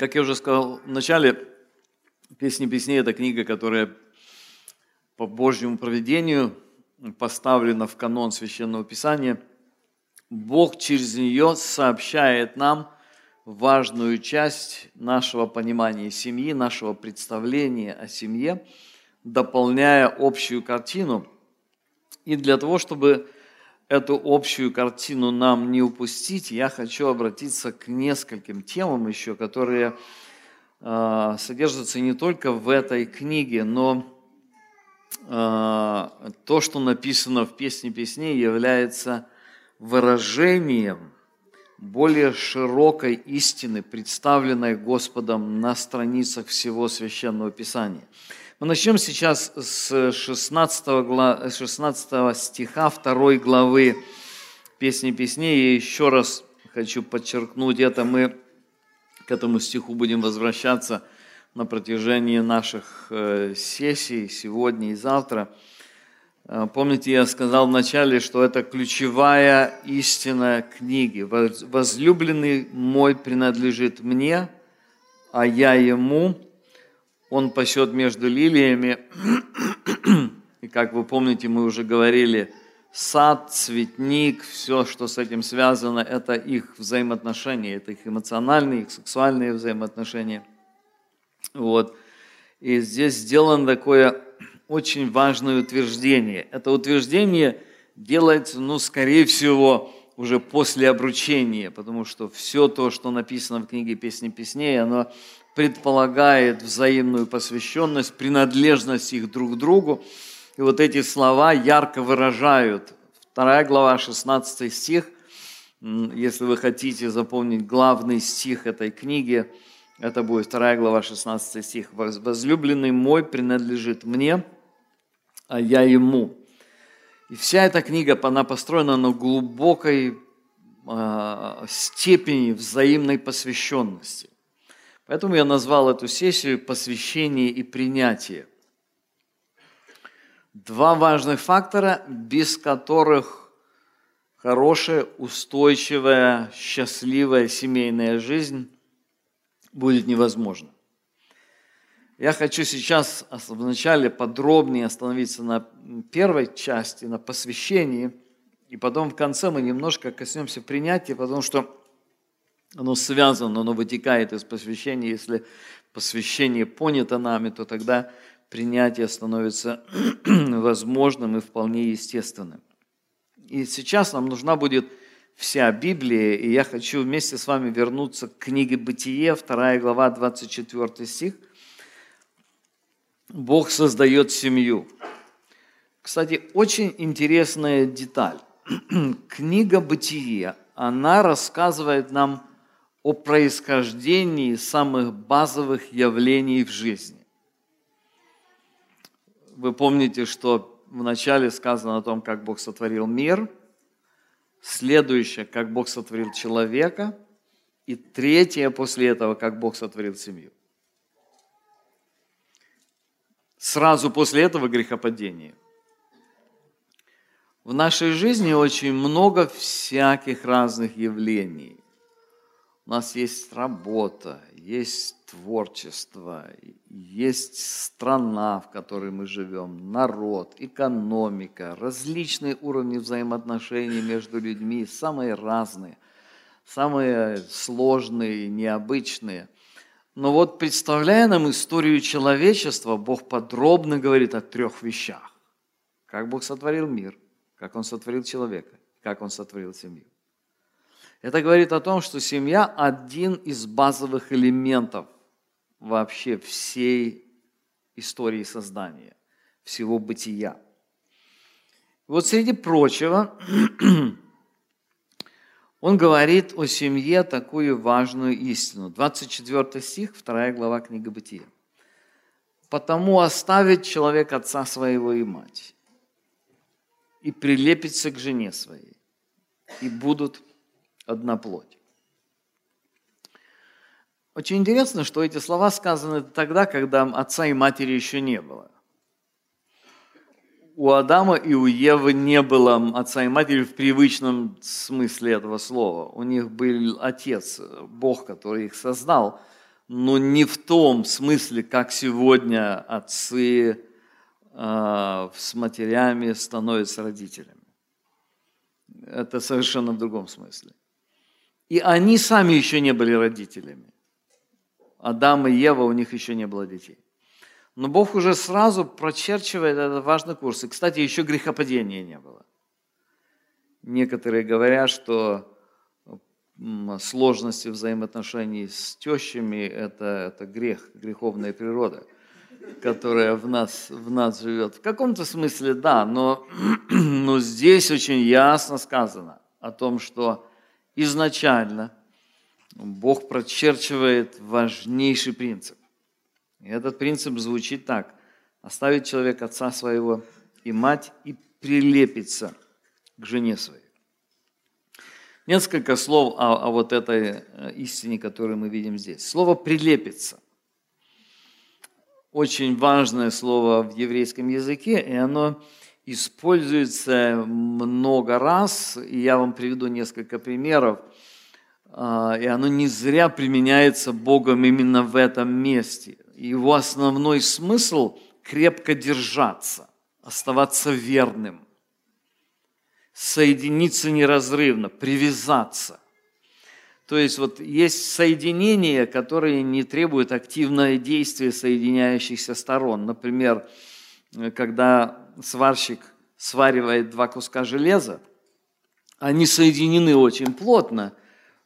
Как я уже сказал в начале, «Песни песней» – это книга, которая по Божьему проведению поставлена в канон Священного Писания. Бог через нее сообщает нам важную часть нашего понимания семьи, нашего представления о семье, дополняя общую картину. И для того, чтобы эту общую картину нам не упустить, я хочу обратиться к нескольким темам еще, которые э, содержатся не только в этой книге, но э, то, что написано в «Песне песней», является выражением более широкой истины, представленной Господом на страницах всего Священного Писания – мы начнем сейчас с 16, глав... 16 стиха 2 главы Песни песней. И еще раз хочу подчеркнуть это, мы к этому стиху будем возвращаться на протяжении наших э, сессий сегодня и завтра. Э, помните, я сказал вначале, что это ключевая истина книги. «Возлюбленный мой принадлежит мне, а я ему, он пасет между лилиями. И как вы помните, мы уже говорили, сад, цветник, все, что с этим связано, это их взаимоотношения, это их эмоциональные, их сексуальные взаимоотношения. Вот. И здесь сделано такое очень важное утверждение. Это утверждение делается, ну, скорее всего, уже после обручения, потому что все то, что написано в книге «Песни песней», оно предполагает взаимную посвященность, принадлежность их друг к другу. И вот эти слова ярко выражают. Вторая глава, 16 стих. Если вы хотите запомнить главный стих этой книги, это будет вторая глава, 16 стих. «Возлюбленный мой принадлежит мне, а я ему». И вся эта книга, она построена на глубокой э, степени взаимной посвященности. Поэтому я назвал эту сессию «Посвящение и принятие». Два важных фактора, без которых хорошая, устойчивая, счастливая семейная жизнь будет невозможна. Я хочу сейчас вначале подробнее остановиться на первой части, на посвящении, и потом в конце мы немножко коснемся принятия, потому что оно связано, оно вытекает из посвящения. Если посвящение понято нами, то тогда принятие становится возможным и вполне естественным. И сейчас нам нужна будет вся Библия, и я хочу вместе с вами вернуться к книге «Бытие», 2 глава, 24 стих. Бог создает семью. Кстати, очень интересная деталь. Книга «Бытие», она рассказывает нам о происхождении самых базовых явлений в жизни. Вы помните, что вначале сказано о том, как Бог сотворил мир, следующее, как Бог сотворил человека, и третье после этого, как Бог сотворил семью. Сразу после этого грехопадение. В нашей жизни очень много всяких разных явлений. У нас есть работа, есть творчество, есть страна, в которой мы живем, народ, экономика, различные уровни взаимоотношений между людьми, самые разные, самые сложные, необычные. Но вот представляя нам историю человечества, Бог подробно говорит о трех вещах. Как Бог сотворил мир, как Он сотворил человека, как Он сотворил семью. Это говорит о том, что семья – один из базовых элементов вообще всей истории создания, всего бытия. Вот среди прочего, он говорит о семье такую важную истину. 24 стих, 2 глава книги Бытия. «Потому оставит человек отца своего и мать, и прилепится к жене своей, и будут одна плоть. Очень интересно, что эти слова сказаны тогда, когда отца и матери еще не было. У Адама и у Евы не было отца и матери в привычном смысле этого слова. У них был отец, Бог, который их создал. но не в том смысле, как сегодня отцы э, с матерями становятся родителями. Это совершенно в другом смысле. И они сами еще не были родителями. Адам и Ева, у них еще не было детей. Но Бог уже сразу прочерчивает этот важный курс. И, кстати, еще грехопадения не было. Некоторые говорят, что сложности взаимоотношений с тещами – это, это грех, греховная природа, которая в нас, в нас живет. В каком-то смысле да, но, но здесь очень ясно сказано о том, что изначально Бог прочерчивает важнейший принцип. И этот принцип звучит так. Оставить человек отца своего и мать и прилепиться к жене своей. Несколько слов о, о вот этой э, истине, которую мы видим здесь. Слово «прилепиться» – очень важное слово в еврейском языке, и оно используется много раз, и я вам приведу несколько примеров, а, и оно не зря применяется Богом именно в этом месте. Его основной смысл – крепко держаться, оставаться верным – соединиться неразрывно, привязаться. То есть вот есть соединения, которые не требуют активного действия соединяющихся сторон. Например, когда сварщик сваривает два куска железа, они соединены очень плотно,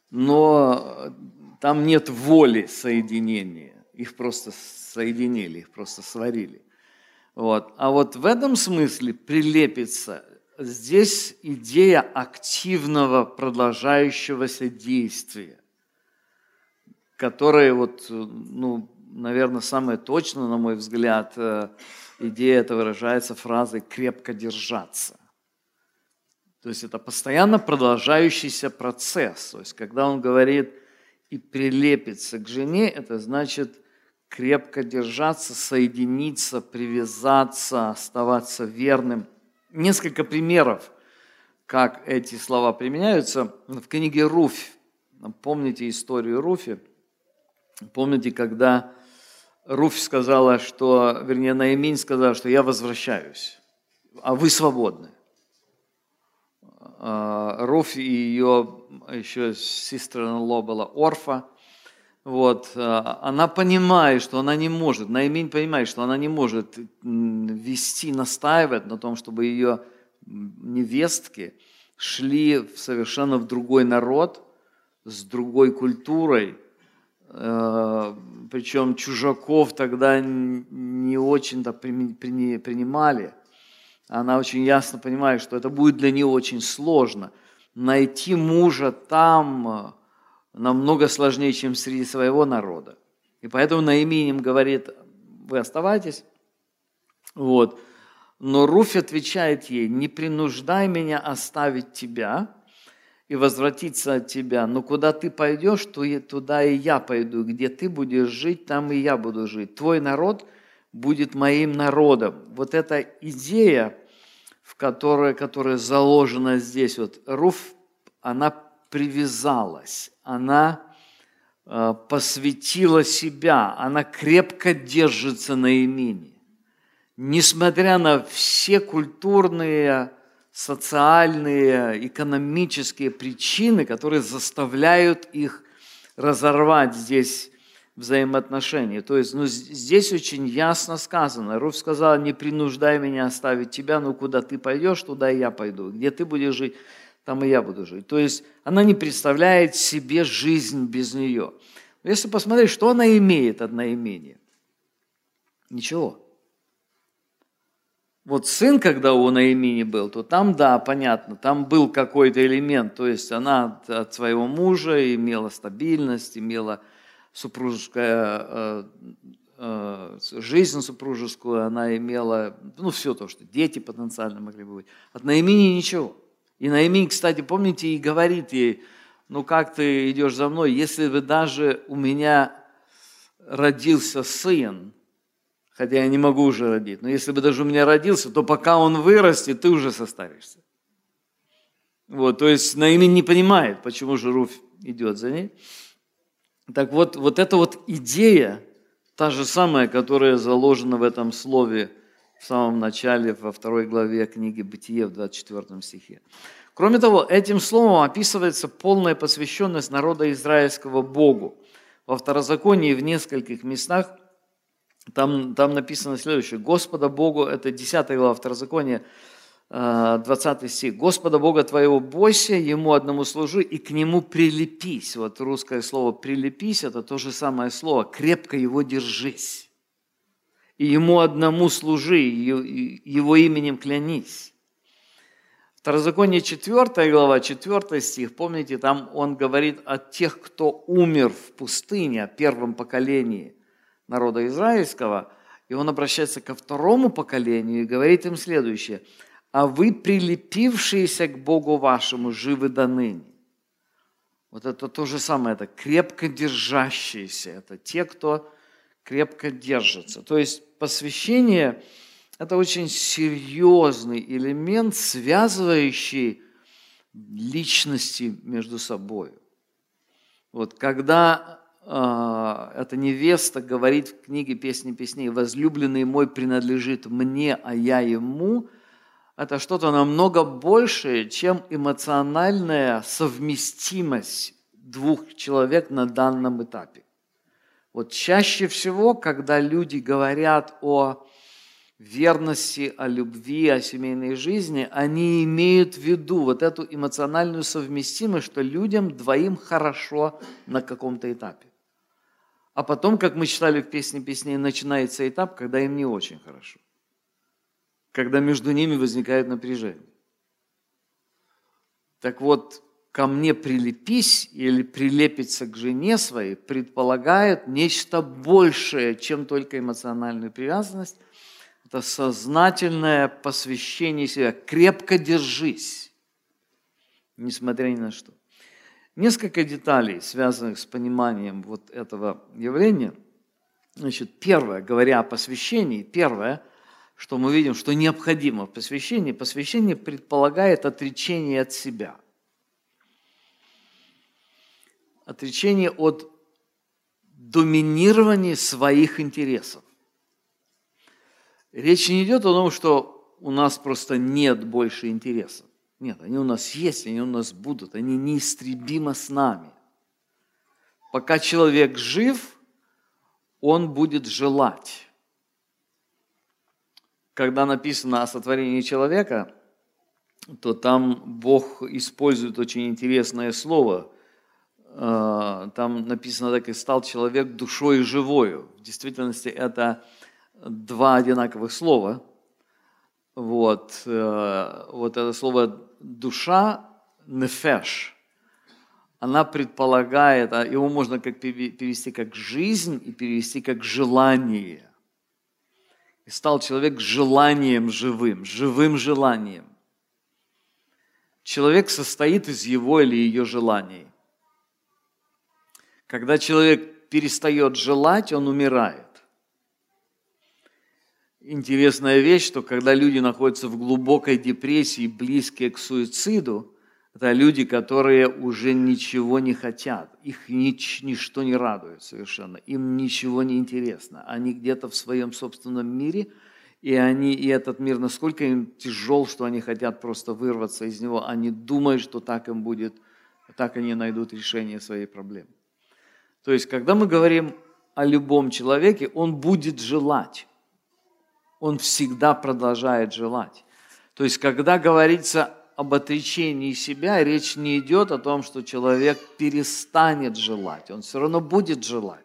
но там нет воли соединения. Их просто соединили, их просто сварили. Вот. А вот в этом смысле прилепиться здесь идея активного продолжающегося действия, которое вот, ну, наверное, самое точно, на мой взгляд, э, идея это выражается фразой «крепко держаться». То есть это постоянно продолжающийся процесс. То есть когда он говорит «и прилепится к жене», это значит крепко держаться, соединиться, привязаться, оставаться верным – несколько примеров, как эти слова применяются. В книге Руфь, помните историю Руфи? Помните, когда Руфь сказала, что, вернее, Наиминь сказала, что я возвращаюсь, а вы свободны. А, Руфь и ее еще сестра Ло была Орфа, вот, а, она понимает, что она не может, Наимень понимает, что она не может вести, настаивать на том, чтобы ее невестки шли совершенно в другой народ, с другой культурой, э, причем чужаков тогда не очень-то принимали. Она очень ясно понимает, что это будет для нее очень сложно. Найти мужа там, намного сложнее, чем среди своего народа. И поэтому Наимин им говорит, вы оставайтесь. Вот. Но Руфь отвечает ей, не принуждай меня оставить тебя и возвратиться от тебя, но куда ты пойдешь, туда и я пойду, где ты будешь жить, там и я буду жить. Твой народ будет моим народом. Вот эта идея, в которой, которая заложена здесь, вот Руф, она привязалась, она э, посвятила себя, она крепко держится на имени. Несмотря на все культурные, социальные, экономические причины, которые заставляют их разорвать здесь взаимоотношения. То есть ну, здесь очень ясно сказано. Руф сказала, не принуждай меня оставить тебя, но куда ты пойдешь, туда и я пойду. Где ты будешь жить, там и я буду жить. То есть она не представляет себе жизнь без нее. Но если посмотреть, что она имеет от наимения? Ничего. Вот сын, когда у Наимини был, то там, да, понятно, там был какой-то элемент, то есть она от своего мужа имела стабильность, имела супружеская э, э, жизнь супружескую, она имела, ну, все то, что дети потенциально могли бы быть. От Наимини ничего. И Наимин, кстати, помните, и говорит ей, ну как ты идешь за мной, если бы даже у меня родился сын, хотя я не могу уже родить, но если бы даже у меня родился, то пока он вырастет, ты уже состаришься. Вот, то есть Наимин не понимает, почему же Руфь идет за ней. Так вот, вот эта вот идея, та же самая, которая заложена в этом слове в самом начале, во второй главе книги «Бытие» в 24 стихе. Кроме того, этим словом описывается полная посвященность народа израильского Богу. Во второзаконии в нескольких местах там, там написано следующее. Господа Богу, это 10 глава второзакония, 20 э, стих. «Господа Бога твоего бойся, Ему одному служи и к Нему прилепись». Вот русское слово «прилепись» – это то же самое слово «крепко Его держись». И Ему одному служи, Его именем клянись. Второзаконие 4 глава, 4 стих, помните, там он говорит о тех, кто умер в пустыне, о первом поколении народа израильского, и он обращается ко второму поколению и говорит им следующее. «А вы, прилепившиеся к Богу вашему, живы до ныне». Вот это то же самое, это крепко держащиеся, это те, кто крепко держится. То есть посвящение – это очень серьезный элемент, связывающий личности между собой. Вот когда э, эта невеста говорит в книге «Песни песней», «Возлюбленный мой принадлежит мне, а я ему», это что-то намного большее, чем эмоциональная совместимость двух человек на данном этапе. Вот чаще всего, когда люди говорят о верности, о любви, о семейной жизни, они имеют в виду вот эту эмоциональную совместимость, что людям двоим хорошо на каком-то этапе. А потом, как мы читали в «Песне песней», начинается этап, когда им не очень хорошо. Когда между ними возникает напряжение. Так вот, ко мне прилепись или прилепиться к жене своей предполагает нечто большее, чем только эмоциональную привязанность – это сознательное посвящение себя. Крепко держись, несмотря ни на что. Несколько деталей, связанных с пониманием вот этого явления. Значит, первое, говоря о посвящении, первое, что мы видим, что необходимо в посвящении, посвящение предполагает отречение от себя. Отречение от доминирования своих интересов. Речь не идет о том, что у нас просто нет больше интересов. Нет, они у нас есть, они у нас будут, они неистребимо с нами. Пока человек жив, он будет желать. Когда написано о сотворении человека, то там Бог использует очень интересное слово. Э, там написано так, и стал человек душой живою. В действительности это два одинаковых слова. Вот, э, вот это слово душа, нефеш, она предполагает, а его можно как перевести как жизнь и перевести как желание. И стал человек желанием живым, живым желанием. Человек состоит из его или ее желаний. Когда человек перестает желать, он умирает интересная вещь, что когда люди находятся в глубокой депрессии, близкие к суициду, это люди, которые уже ничего не хотят, их нич, ничто не радует совершенно, им ничего не интересно. Они где-то в своем собственном мире, и, они, и этот мир насколько им тяжел, что они хотят просто вырваться из него, они думают, что так им будет, так они найдут решение своей проблемы. То есть, когда мы говорим о любом человеке, он будет желать он всегда продолжает желать. То есть, когда говорится об отречении себя, речь не идет о том, что человек перестанет желать, он все равно будет желать.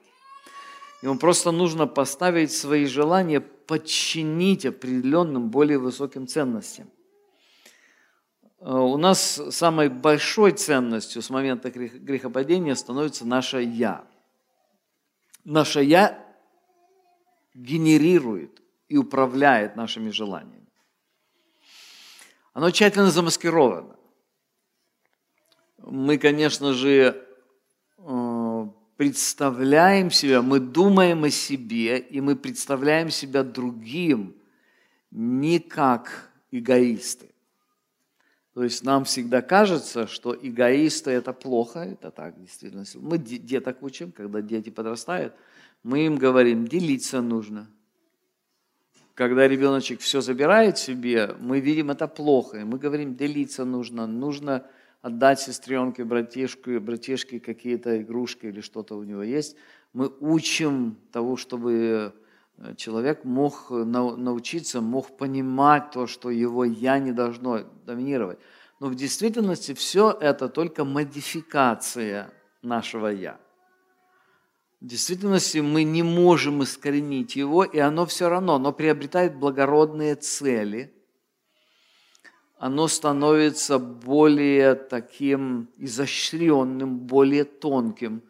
Ему просто нужно поставить свои желания, подчинить определенным более высоким ценностям. Э, у нас самой большой ценностью с момента грехопадения становится наше «я». Наше «я» генерирует и управляет нашими желаниями. Оно тщательно замаскировано. Мы, конечно же, э, представляем себя, мы думаем о себе, и мы представляем себя другим не как эгоисты. То есть нам всегда кажется, что эгоисты – это плохо, это так действительно. Мы деток учим, когда дети подрастают, мы им говорим, делиться нужно. Когда ребеночек все забирает себе, мы видим это плохо, и мы говорим, делиться нужно, нужно отдать сестренке, братишке, братишке какие-то игрушки или что-то у него есть. Мы учим того, чтобы человек мог научиться, мог понимать то, что его «я» не должно доминировать. Но в действительности все это только модификация нашего «я». В действительности мы не можем искоренить его, и оно все равно, оно приобретает благородные цели – оно становится более таким изощренным, более тонким.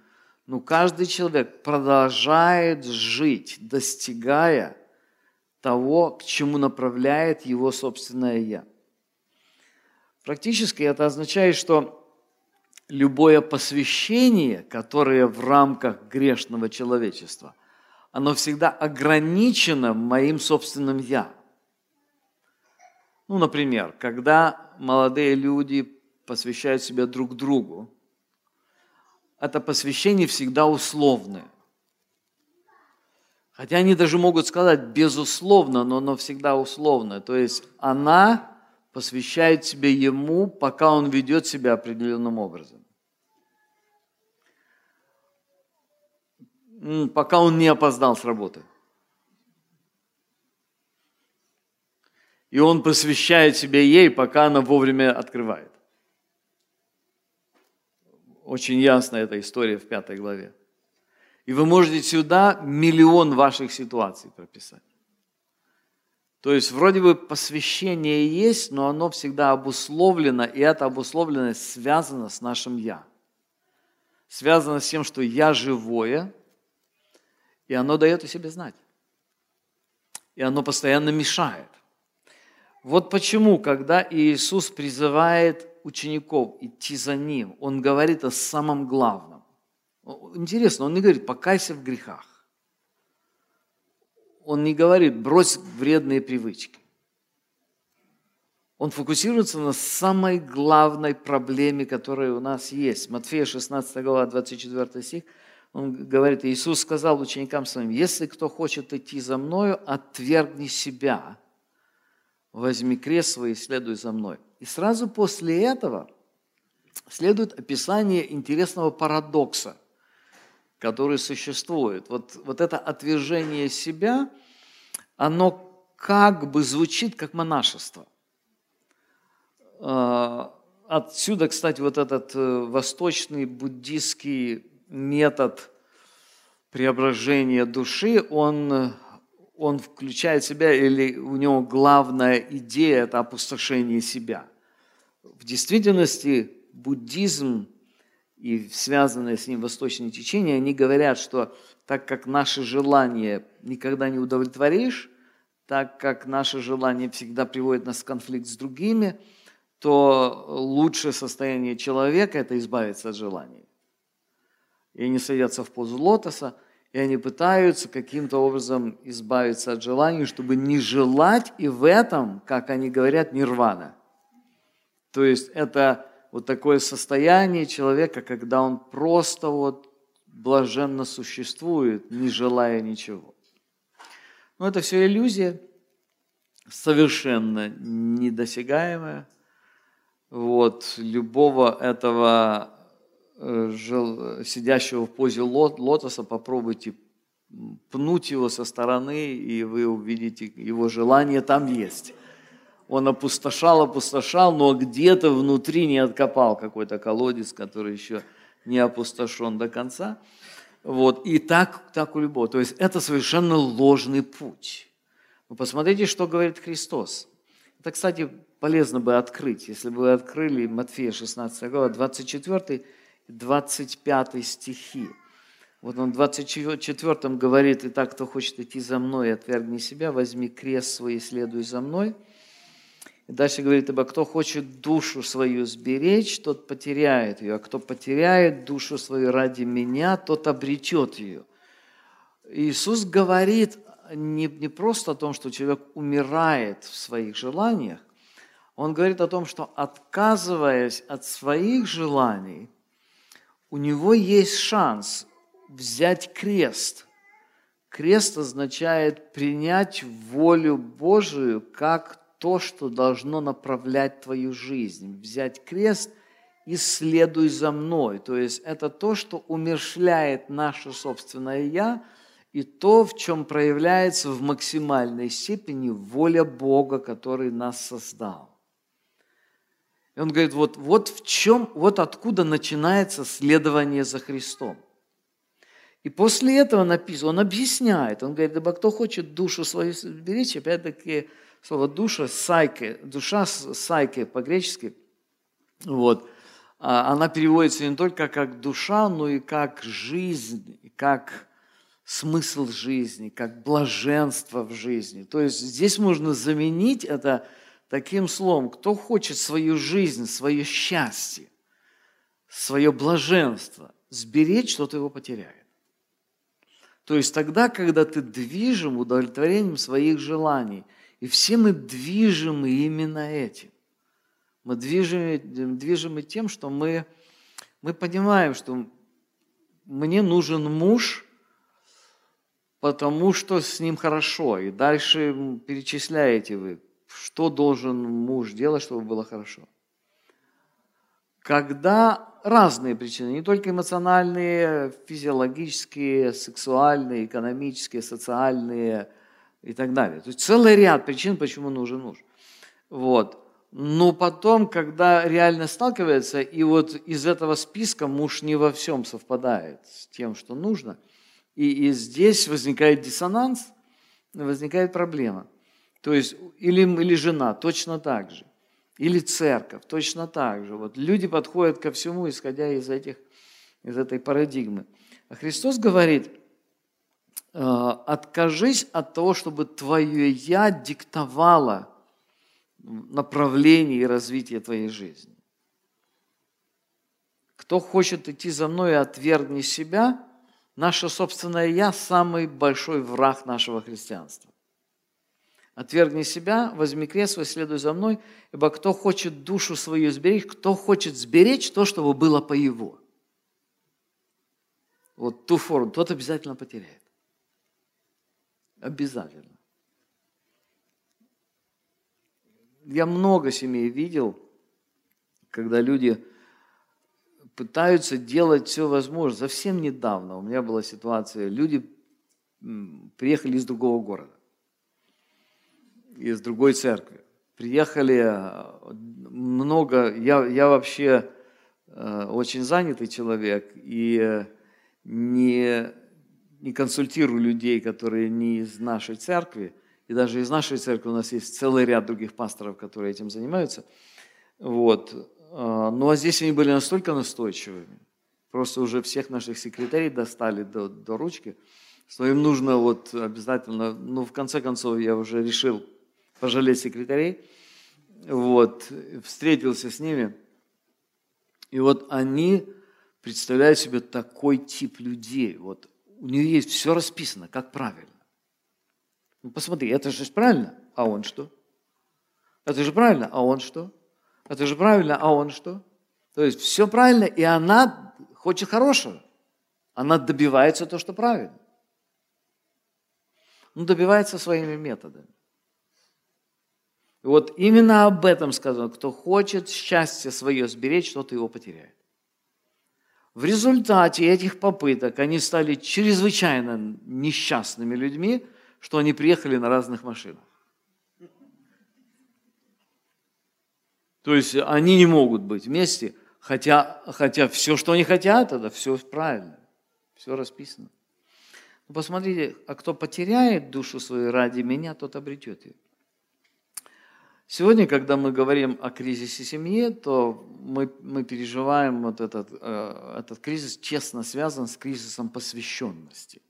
Но каждый человек продолжает жить, достигая того, к чему направляет его собственное «я». Практически это означает, что любое посвящение, которое в рамках грешного человечества, оно всегда ограничено моим собственным «я». Ну, например, когда молодые люди посвящают себя друг другу, это посвящение всегда условное. Хотя они даже могут сказать безусловно, но оно всегда условное. То есть она посвящает себя ему, пока он ведет себя определенным образом. Пока он не опоздал с работы. и он посвящает себя ей, пока она вовремя открывает. Очень ясна эта история в пятой главе. И вы можете сюда миллион ваших ситуаций прописать. То есть вроде бы посвящение есть, но оно всегда обусловлено, и эта обусловленность связана с нашим «я». Связано с тем, что «я живое», и оно дает о себе знать. И оно постоянно мешает. Вот почему, когда Иисус призывает учеников идти за Ним, Он говорит о самом главном. Интересно, Он не говорит «покайся в грехах». Он не говорит «брось вредные привычки». Он фокусируется на самой главной проблеме, которая у нас есть. Матфея 16 глава, 24 стих. Он говорит, Иисус сказал ученикам своим, если кто хочет идти за мною, отвергни себя – возьми крест свой и следуй за мной. И сразу после этого следует описание интересного парадокса, который существует. Вот, вот это отвержение себя, оно как бы звучит как монашество. А, отсюда, кстати, вот этот э, восточный буддийский метод преображения души, он он включает в себя, или у него главная идея – это опустошение себя. В действительности буддизм и связанные с ним восточные течения, они говорят, что так как наши желания никогда не удовлетворишь, так как наши желания всегда приводят нас в конфликт с другими, то лучшее состояние человека – это избавиться от желаний. И они садятся в позу лотоса – и они пытаются каким-то образом избавиться от желаний, чтобы не желать, и в этом, как они говорят, нирвана. То есть это вот такое состояние человека, когда он просто вот блаженно существует, не желая ничего. Но это все иллюзия, совершенно недосягаемая. Вот, любого этого Э, сидящего в позе лотоса, попробуйте пнуть его со стороны, и вы увидите, его желание там есть. Он опустошал, опустошал, но где-то внутри не откопал какой-то колодец, который еще не опустошен до конца. Вот. И так, так у любого. То есть это совершенно ложный путь. Вы посмотрите, что говорит Христос. Это, кстати, полезно бы открыть. Если бы вы открыли Матфея 16 глава, 24 25 стихи. Вот он в 24 говорит, «Итак, кто хочет идти за мной, отвергни себя, возьми крест свой и следуй за мной». И дальше говорит, ибо кто хочет душу свою сберечь, тот потеряет ее, а кто потеряет душу свою ради меня, тот обретет ее. Иисус говорит не, не просто о том, что человек умирает в своих желаниях, Он говорит о том, что отказываясь от своих желаний, у него есть шанс взять крест. Крест означает принять волю Божию как то, что должно направлять твою жизнь. Взять крест и следуй за мной. То есть это то, что умершляет наше собственное «я», и то, в чем проявляется в максимальной степени воля Бога, который нас создал. И он говорит, вот, вот в чем, вот откуда начинается следование за Христом. И после этого написано, он объясняет, он говорит, ибо кто хочет душу свою беречь, опять-таки слово душа, сайке, душа сайке по-гречески, вот, а она переводится не только как душа, но и как жизнь, как смысл жизни, как блаженство в жизни. То есть здесь можно заменить это таким словом, кто хочет свою жизнь, свое счастье, свое блаженство сберечь, тот его потеряет. То есть тогда, когда ты движим удовлетворением своих желаний, и все мы движимы именно этим. Мы движимы, движимы тем, что мы, мы понимаем, что мне нужен муж – потому что с ним хорошо. И дальше перечисляете вы, что должен муж делать, чтобы было хорошо. Когда разные причины, не только эмоциональные, физиологические, сексуальные, экономические, социальные и так далее. То есть целый ряд причин, почему нужен муж. Вот. Но потом, когда реально сталкивается, и вот из этого списка муж не во всем совпадает с тем, что нужно – и, и здесь возникает диссонанс, возникает проблема. То есть или, или жена точно так же, или церковь точно так же. Вот люди подходят ко всему, исходя из, этих, из этой парадигмы. А Христос говорит, «Э, откажись от того, чтобы твое «я» диктовало направление и развитие твоей жизни. Кто хочет идти за мной, отвергни себя – Наше собственное «я» – самый большой враг нашего христианства. Отвергни себя, возьми крест свой, следуй за мной, ибо кто хочет душу свою сберечь, кто хочет сберечь то, чтобы было по его. Вот ту форму, тот обязательно потеряет. Обязательно. Я много семей видел, когда люди пытаются делать все возможное. Совсем недавно у меня была ситуация, люди приехали из другого города, из другой церкви. Приехали э, много, я, я вообще э, очень занятый человек и не, не консультирую людей, которые не из нашей церкви, и даже из нашей церкви у нас есть целый ряд других пасторов, которые этим занимаются. Вот. А, ну а здесь они были настолько настойчивыми, просто уже всех наших секретарей достали до, до ручки, что им нужно вот обязательно, ну в конце концов я уже решил пожалеть секретарей, вот, встретился с ними, и вот они представляют себе такой тип людей, вот у нее есть все расписано, как правильно. Ну посмотри, это же правильно, а он что? Это же правильно, а он что? Это же правильно, а он что? То есть все правильно, и она хочет хорошего. Она добивается то, что правильно. Ну, добивается своими методами. И вот именно об этом сказано. Кто хочет счастье свое сберечь, тот его потеряет. В результате этих попыток они стали чрезвычайно несчастными людьми, что они приехали на разных машинах. То есть они не могут быть вместе, хотя, хотя все, что они хотят, это все правильно, все расписано. Но посмотрите, а кто потеряет душу свою ради меня, тот обретет ее. Сегодня, когда мы говорим о кризисе семьи, то мы, мы переживаем вот этот, э, этот кризис, честно связан с кризисом посвященности.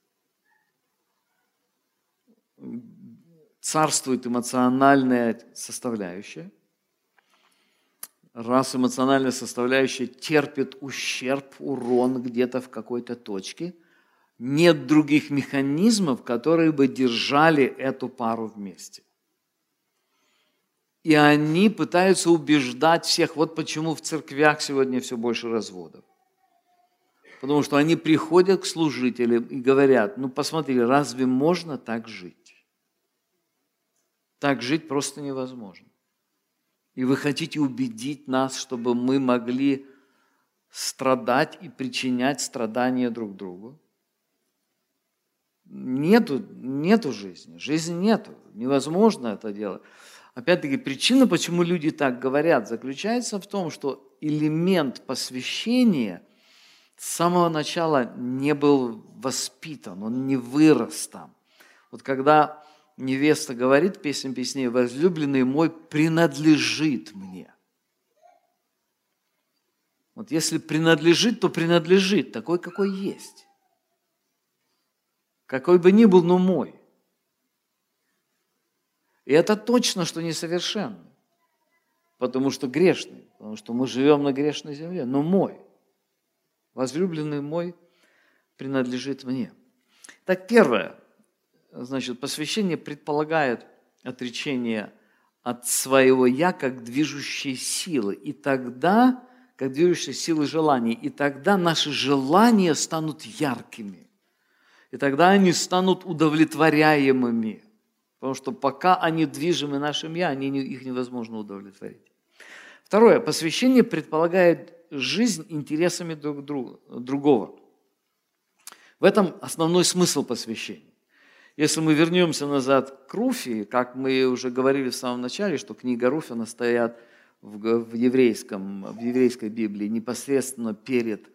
Царствует эмоциональная составляющая – раз эмоциональная составляющая терпит ущерб, урон где-то в какой-то точке, нет других механизмов, которые бы держали эту пару вместе. И они пытаются убеждать всех. Вот почему в церквях сегодня все больше разводов. Потому что они приходят к служителям и говорят, ну посмотри, разве можно так жить? Так жить просто невозможно. И вы хотите убедить нас, чтобы мы могли страдать и причинять страдания друг другу? Нету, нету жизни, жизни нету, невозможно это делать. Опять-таки, причина, почему люди так говорят, заключается в том, что элемент посвящения с самого начала не был воспитан, он не вырос там. Вот когда невеста говорит, песня песней, возлюбленный мой принадлежит мне. Вот если принадлежит, то принадлежит, такой, какой есть. Какой бы ни был, но мой. И это точно, что несовершенный, потому что грешный, потому что мы живем на грешной земле, но мой, возлюбленный мой, принадлежит мне. Так первое, значит, посвящение предполагает отречение от своего «я» как движущей силы. И тогда, как движущей силы желаний, и тогда наши желания станут яркими. И тогда они станут удовлетворяемыми. Потому что пока они движимы нашим «я», они, их невозможно удовлетворить. Второе. Посвящение предполагает жизнь интересами друг друга, другого. В этом основной смысл посвящения. Если мы вернемся назад к Руфи, как мы уже говорили в самом начале, что книга Руфи, она стоят в, в, еврейском, в еврейской Библии непосредственно перед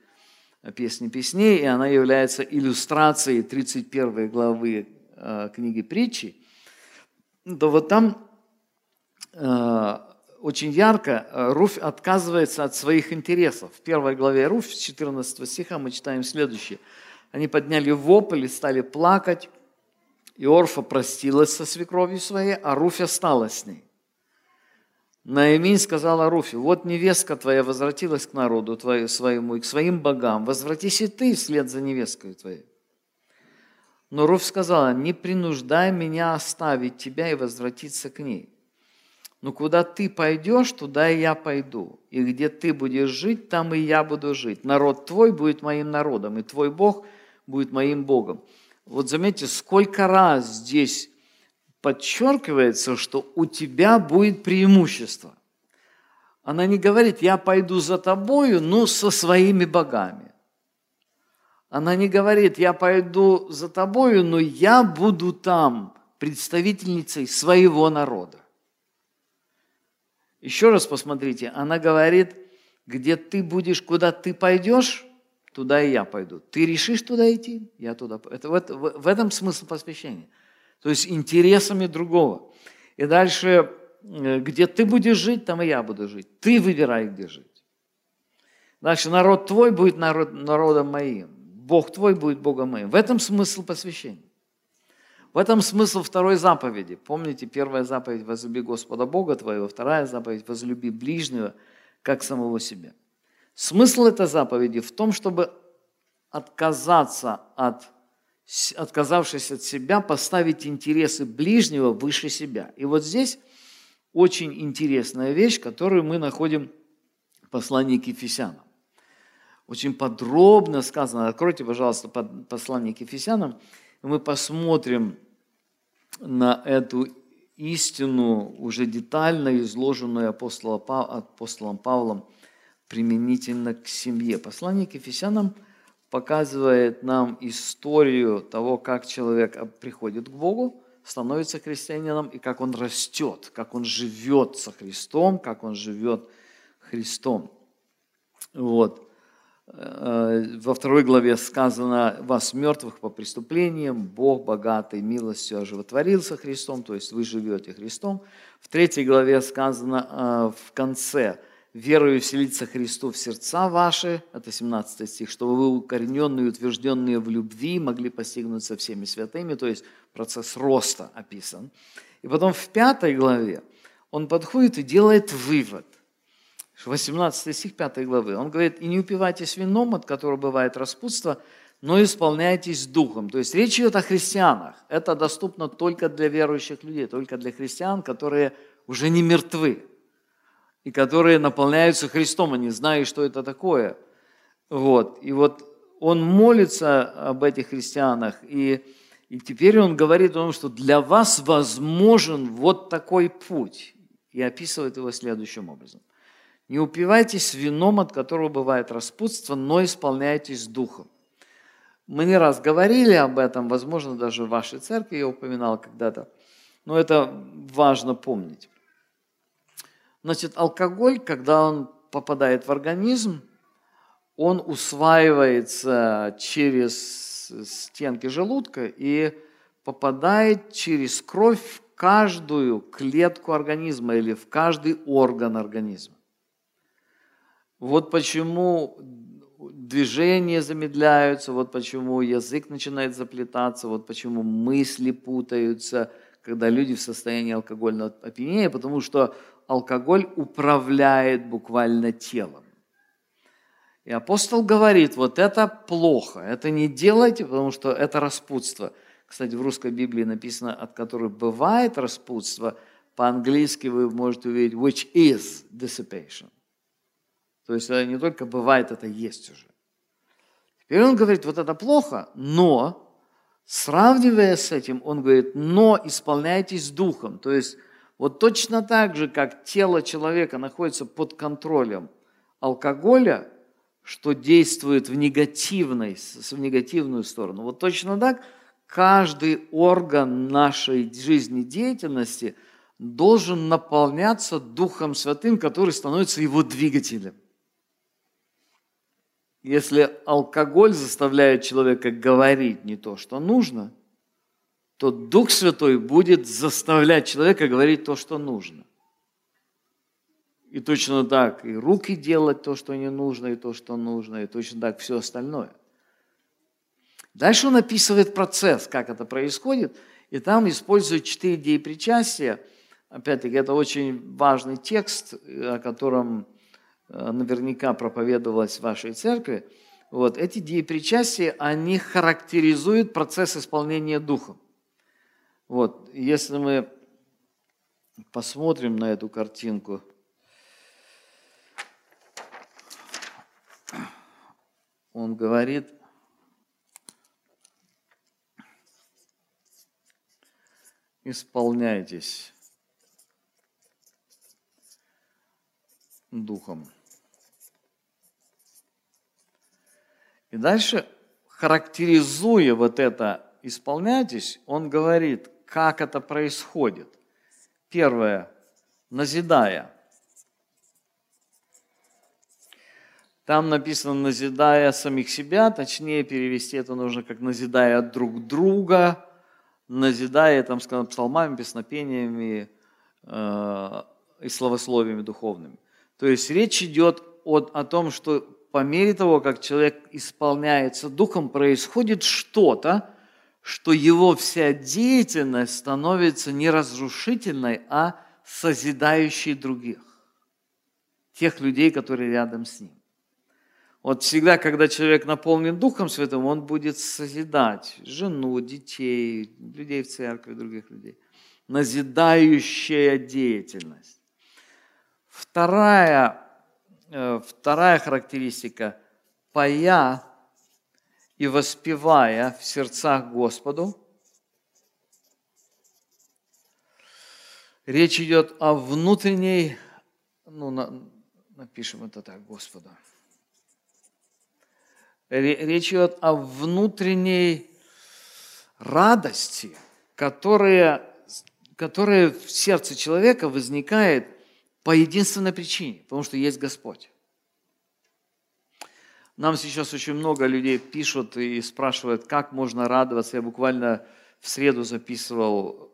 песней песней, и она является иллюстрацией 31 главы э, книги притчи, то вот там э, очень ярко э, Руфь отказывается от своих интересов. В первой главе Руфь, с 14 стиха, мы читаем следующее. Они подняли вопль и стали плакать, и Орфа простилась со свекровью своей, а Руфь осталась с ней. Наиминь сказала Руфе, вот невестка твоя возвратилась к народу твоему, своему и к своим богам, возвратись и ты вслед за невесткой твоей. Но Руф сказала, не принуждай меня оставить тебя и возвратиться к ней. Но куда ты пойдешь, туда и я пойду. И где ты будешь жить, там и я буду жить. Народ твой будет моим народом, и твой Бог будет моим Богом. Вот заметьте, сколько раз здесь подчеркивается, что у тебя будет преимущество. Она не говорит, я пойду за тобою, но со своими богами. Она не говорит, я пойду за тобою, но я буду там представительницей своего народа. Еще раз посмотрите, она говорит, где ты будешь, куда ты пойдешь, туда и я пойду. Ты решишь туда идти, я туда пойду. Это, в, в этом смысл посвящения. То есть интересами другого. И дальше, э, где ты будешь жить, там и я буду жить. Ты выбирай, где жить. Дальше, народ твой будет народ, народом моим. Бог твой будет Богом моим. В этом смысл посвящения. В этом смысл второй заповеди. Помните, первая заповедь – возлюби Господа Бога твоего, вторая заповедь – возлюби ближнего, как самого себя – Смысл этой заповеди в том, чтобы отказаться от, отказавшись от себя, поставить интересы ближнего выше себя. И вот здесь очень интересная вещь, которую мы находим в послании к Ефесянам. Очень подробно сказано. Откройте, пожалуйста, послание к Ефесянам, и мы посмотрим на эту истину, уже детально изложенную апостолом Павлом применительно к семье. Послание к Ефесянам показывает нам историю того, как человек приходит к Богу, становится христианином и как он растет, как он живет со Христом, как он живет Христом. Вот. Э, во второй главе сказано, вас мертвых по преступлениям, Бог богатый милостью оживотворился Христом, то есть вы живете Христом. В третьей главе сказано э, в конце – верою вселиться Христу в сердца ваши, это 17 стих, чтобы вы укорененные утвержденные в любви могли постигнуть со всеми святыми, то есть процесс роста описан. И потом в пятой главе он подходит и делает вывод. 18 стих 5 главы. Он говорит, и не упивайтесь вином, от которого бывает распутство, но исполняйтесь духом. То есть речь идет о христианах. Это доступно только для верующих людей, только для христиан, которые уже не мертвы, и которые наполняются Христом, они знают, что это такое. Вот. И вот он молится об этих христианах, и, и теперь он говорит о том, что для вас возможен вот такой путь, и описывает его следующим образом. Не упивайтесь вином, от которого бывает распутство, но исполняйтесь духом. Мы не раз говорили об этом, возможно, даже в вашей церкви я упоминал когда-то, но это важно помнить. Значит, алкоголь, когда он попадает в организм, он усваивается через стенки желудка и попадает через кровь в каждую клетку организма или в каждый орган организма. Вот почему движения замедляются, вот почему язык начинает заплетаться, вот почему мысли путаются, когда люди в состоянии алкогольного опьянения, потому что алкоголь управляет буквально телом. И апостол говорит, вот это плохо, это не делайте, потому что это распутство. Кстати, в русской Библии написано, от которой бывает распутство, по-английски вы можете увидеть, which is dissipation. То есть это не только бывает, это есть уже. Теперь он говорит, вот это плохо, но, сравнивая с этим, он говорит, но исполняйтесь духом. То есть вот точно так же, как тело человека находится под контролем алкоголя, что действует в, негативной, в негативную сторону, вот точно так каждый орган нашей жизнедеятельности должен наполняться Духом Святым, который становится его двигателем. Если алкоголь заставляет человека говорить не то, что нужно, то Дух Святой будет заставлять человека говорить то, что нужно. И точно так и руки делать то, что не нужно, и то, что нужно, и точно так все остальное. Дальше он описывает процесс, как это происходит, и там использует четыре идеи причастия. Опять-таки, это очень важный текст, о котором наверняка проповедовалось в вашей церкви, вот, эти деепричастия, они характеризуют процесс исполнения Духом. Вот, если мы посмотрим на эту картинку, он говорит, исполняйтесь Духом. И дальше, характеризуя вот это «исполняйтесь», он говорит, как это происходит. Первое, назидая. Там написано «назидая самих себя», точнее перевести это нужно как «назидая друг друга», назидая, там сказано, псалмами, песнопениями э, и словословиями духовными. То есть речь идет о, о том, что по мере того, как человек исполняется духом, происходит что-то, что его вся деятельность становится не разрушительной, а созидающей других, тех людей, которые рядом с ним. Вот всегда, когда человек наполнен Духом Святым, он будет созидать жену, детей, людей в церкви, других людей. Назидающая деятельность. Вторая Э, вторая характеристика – поя и воспевая в сердцах Господу. Речь идет о внутренней, ну, на, напишем это так, Господу. Речь идет о внутренней радости, которая, которая в сердце человека возникает по единственной причине, потому что есть Господь. Нам сейчас очень много людей пишут и спрашивают, как можно радоваться. Я буквально в среду записывал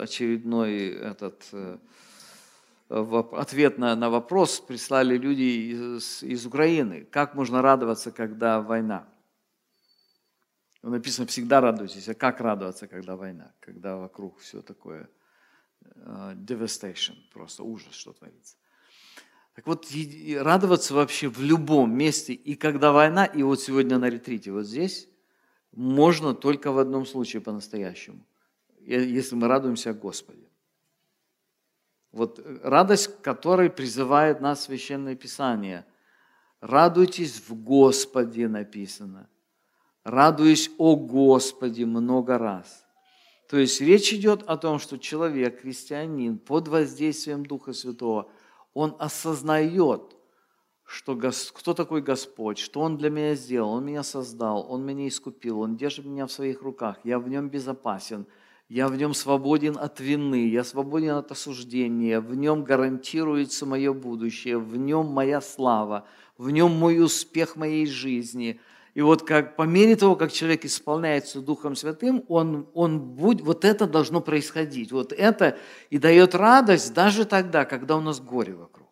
очередной этот э, ответ на, на вопрос, прислали люди из, из Украины. Как можно радоваться, когда война? Написано, всегда радуйтесь. А как радоваться, когда война? Когда вокруг все такое Э, devastation, просто ужас, что творится. Так вот, радоваться вообще в любом месте, и когда война, и вот сегодня на ретрите, вот здесь, можно только в одном случае по-настоящему, если мы радуемся Господе. Вот радость, которой призывает нас Священное Писание. Радуйтесь в Господе написано. Радуюсь о Господе много раз. То есть речь идет о том, что человек, христианин, под воздействием Духа Святого, он осознает, что кто такой Господь, что Он для меня сделал, Он меня создал, Он меня искупил, Он держит меня в своих руках, я в Нем безопасен, я в Нем свободен от вины, я свободен от осуждения, в Нем гарантируется мое будущее, в Нем моя слава, в Нем мой успех моей жизни. И вот как, по мере того, как человек исполняется Духом Святым, он, он будет, вот это должно происходить. Вот это и дает радость даже тогда, когда у нас горе вокруг.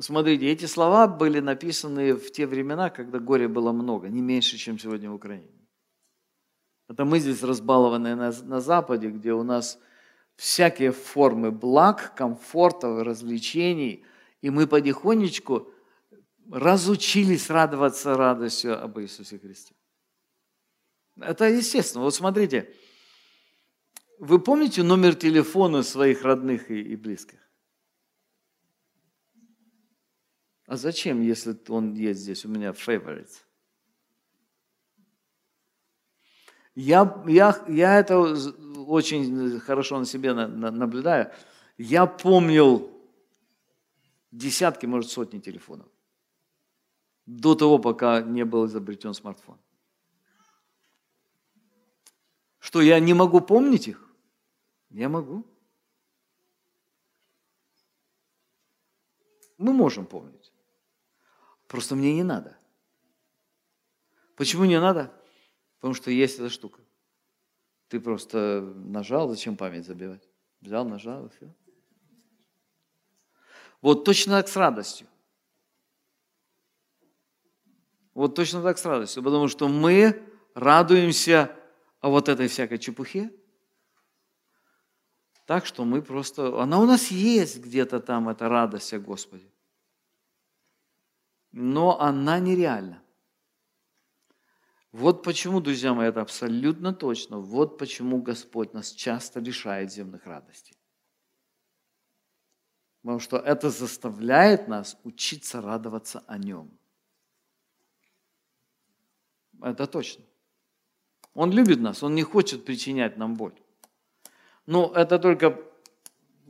Смотрите, эти слова были написаны в те времена, когда горя было много, не меньше, чем сегодня в Украине. Это мы здесь разбалованные на, на Западе, где у нас всякие формы благ, комфорта, развлечений, и мы потихонечку разучились радоваться радостью об Иисусе Христе. Это естественно. Вот смотрите, вы помните номер телефона своих родных и, близких? А зачем, если он есть здесь у меня favorites? Я, я, я это очень хорошо на себе наблюдаю. Я помнил десятки, может, сотни телефонов. До того, пока не был изобретен смартфон. Что я не могу помнить их? Я могу. Мы можем помнить. Просто мне не надо. Почему не надо? Потому что есть эта штука. Ты просто нажал, зачем память забивать? Взял, нажал, и все. Вот точно так с радостью. Вот точно так с радостью, потому что мы радуемся о вот этой всякой чепухе, так что мы просто... Она у нас есть где-то там, эта радость о Господе но она нереальна. Вот почему, друзья мои, это абсолютно точно. Вот почему Господь нас часто лишает земных радостей. Потому что это заставляет нас учиться радоваться о Нем. Это точно. Он любит нас, Он не хочет причинять нам боль. Но это только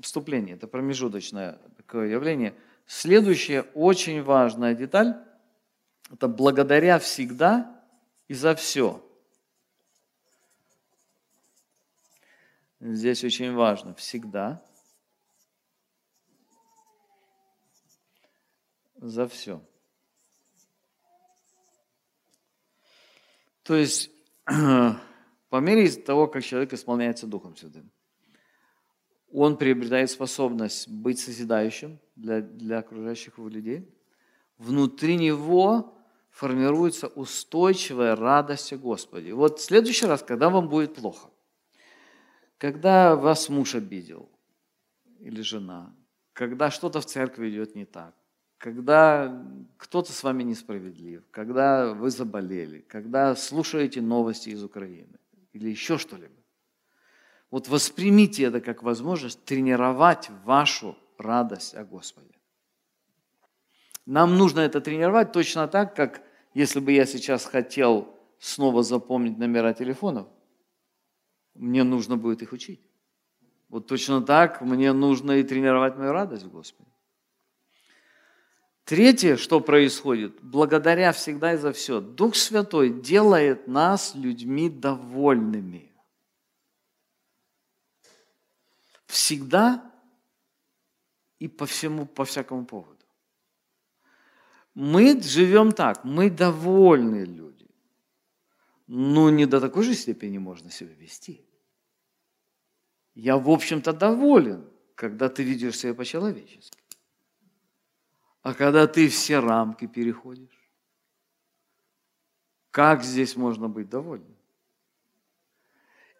вступление, это промежуточное такое явление – Следующая очень важная деталь – это благодаря всегда и за все. Здесь очень важно всегда за все. То есть, по мере того, как человек исполняется Духом Святым, он приобретает способность быть созидающим для, для окружающих его людей. Внутри него формируется устойчивая радость о Господе. Вот в следующий раз, когда вам будет плохо, когда вас муж обидел или жена, когда что-то в церкви идет не так, когда кто-то с вами несправедлив, когда вы заболели, когда слушаете новости из Украины или еще что-либо, вот воспримите это как возможность тренировать вашу радость о Господе. Нам нужно это тренировать точно так, как если бы я сейчас хотел снова запомнить номера телефонов, мне нужно будет их учить. Вот точно так мне нужно и тренировать мою радость в Господе. Третье, что происходит, благодаря всегда и за все, Дух Святой делает нас людьми довольными. Всегда и по всему, по всякому поводу. Мы живем так, мы довольны люди. Но не до такой же степени можно себя вести. Я, в общем-то, доволен, когда ты ведешь себя по-человечески. А когда ты все рамки переходишь, как здесь можно быть довольным?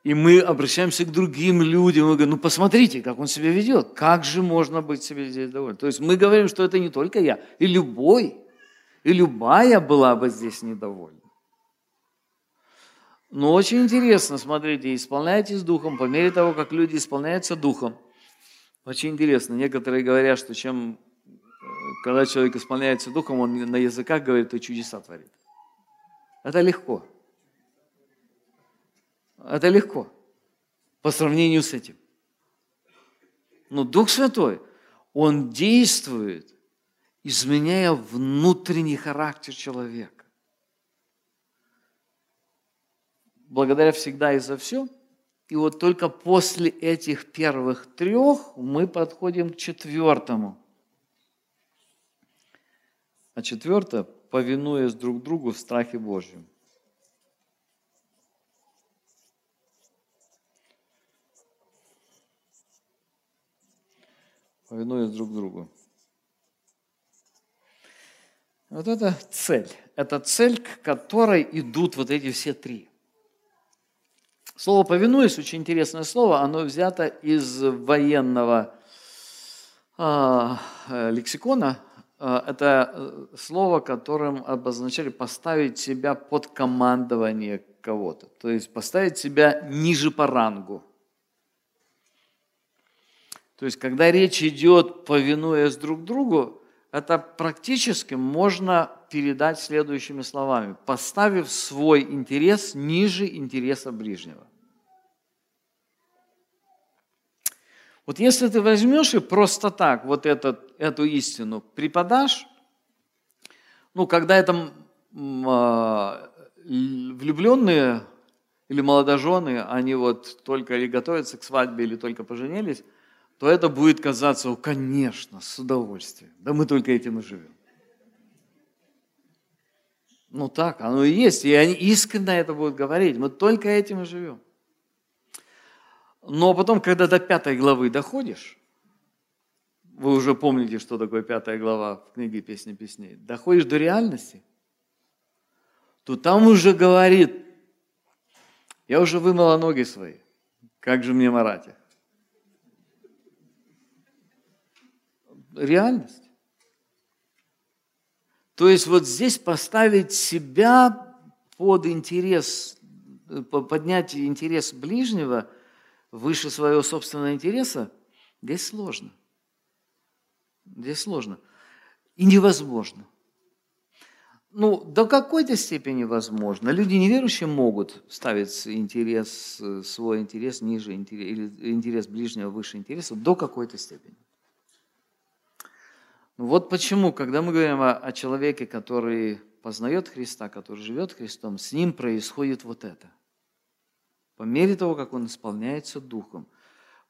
И мы обращаемся к другим людям, и говорим, ну посмотрите, как он себя ведет, как же можно быть себе здесь довольным. То есть мы говорим, что это не только я, и любой, и любая была бы здесь недовольна. Но очень интересно, смотрите, исполняйтесь духом по мере того, как люди исполняются духом. Очень интересно. Некоторые говорят, что чем, когда человек исполняется духом, он на языках говорит и чудеса творит. Это легко. Это легко по сравнению с этим. Но Дух Святой, Он действует, изменяя внутренний характер человека. Благодаря всегда и за все. И вот только после этих первых трех мы подходим к четвертому. А четвертое, повинуясь друг другу в страхе Божьем. повинуясь друг другу. Вот это цель. Это цель, к которой идут вот эти все три. Слово «повинуясь» очень интересное слово. Оно взято из военного а, лексикона. А, это э, слово, которым обозначали поставить себя под командование кого-то. То есть поставить себя ниже по рангу. То есть, когда речь идет, повинуясь друг другу, это практически можно передать следующими словами, поставив свой интерес ниже интереса ближнего. Вот если ты возьмешь и просто так вот этот, эту истину преподашь, ну, когда это э, влюбленные или молодожены, они вот только или готовятся к свадьбе, или только поженились, то это будет казаться, о, конечно, с удовольствием. Да мы только этим и живем. Ну так, оно и есть. И они искренне это будут говорить. Мы только этим и живем. Но потом, когда до пятой главы доходишь, вы уже помните, что такое пятая глава в книге «Песни песней», доходишь до реальности, то там уже говорит, я уже вымыла ноги свои, как же мне марать их? реальность. То есть вот здесь поставить себя под интерес, поднять интерес ближнего выше своего собственного интереса, здесь сложно. Здесь сложно. И невозможно. Ну, до какой-то степени возможно. Люди неверующие могут ставить интерес, свой интерес ниже, интерес, интерес ближнего выше интереса до какой-то степени. Вот почему, когда мы говорим о, о человеке, который познает Христа, который живет Христом, с ним происходит вот это. По мере того, как он исполняется Духом.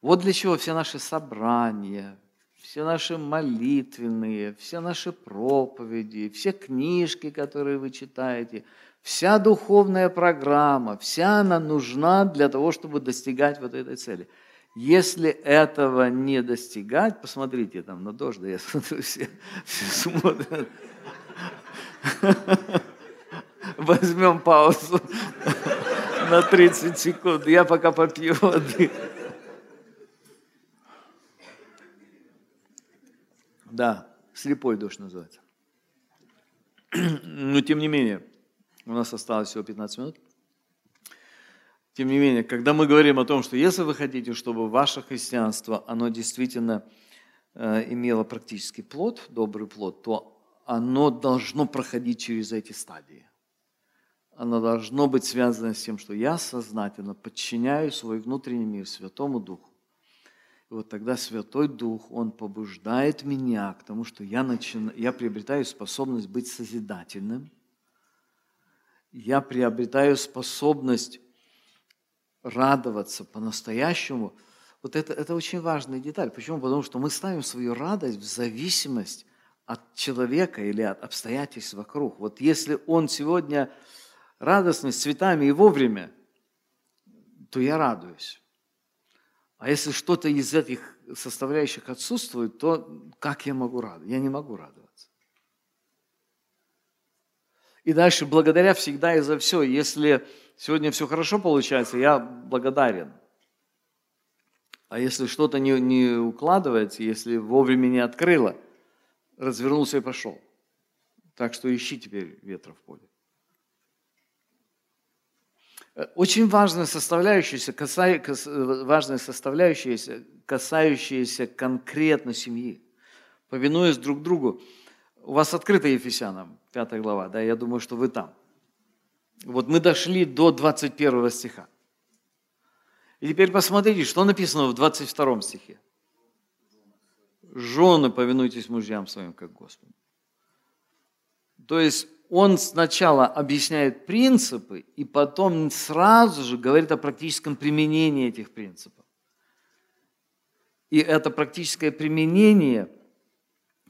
Вот для чего все наши собрания, все наши молитвенные, все наши проповеди, все книжки, которые вы читаете, вся духовная программа, вся она нужна для того, чтобы достигать вот этой цели – если этого не достигать, посмотрите там на дождь, я смотрю, все, все смотрят. Возьмем паузу на 30 секунд. Я пока попью воды. Да, слепой дождь называется. Но тем не менее, у нас осталось всего 15 минут. Тем не менее, когда мы говорим о том, что если вы хотите, чтобы ваше христианство, оно действительно э, имело практический плод, добрый плод, то оно должно проходить через эти стадии. Оно должно быть связано с тем, что я сознательно подчиняю свой внутренний мир Святому Духу. И вот тогда Святой Дух, Он побуждает меня к тому, что я, начина... я приобретаю способность быть созидательным, я приобретаю способность радоваться по-настоящему, вот это, это очень важная деталь. Почему? Потому что мы ставим свою радость в зависимость от человека или от обстоятельств вокруг. Вот если он сегодня радостный, с цветами и вовремя, то я радуюсь. А если что-то из этих составляющих отсутствует, то как я могу радоваться? Я не могу радоваться. И дальше, благодаря всегда и за все, если сегодня все хорошо получается, я благодарен. А если что-то не, не укладывается, если вовремя не открыло, развернулся и пошел. Так что ищи теперь ветра в поле. Очень важная составляющая, кас, важная составляющая, касающаяся конкретно семьи. Повинуясь друг другу. У вас открыто Ефесянам, 5 глава, да, я думаю, что вы там. Вот мы дошли до 21 стиха. И теперь посмотрите, что написано в 22 стихе. Жены, повинуйтесь мужьям своим, как Господу. То есть он сначала объясняет принципы, и потом сразу же говорит о практическом применении этих принципов. И это практическое применение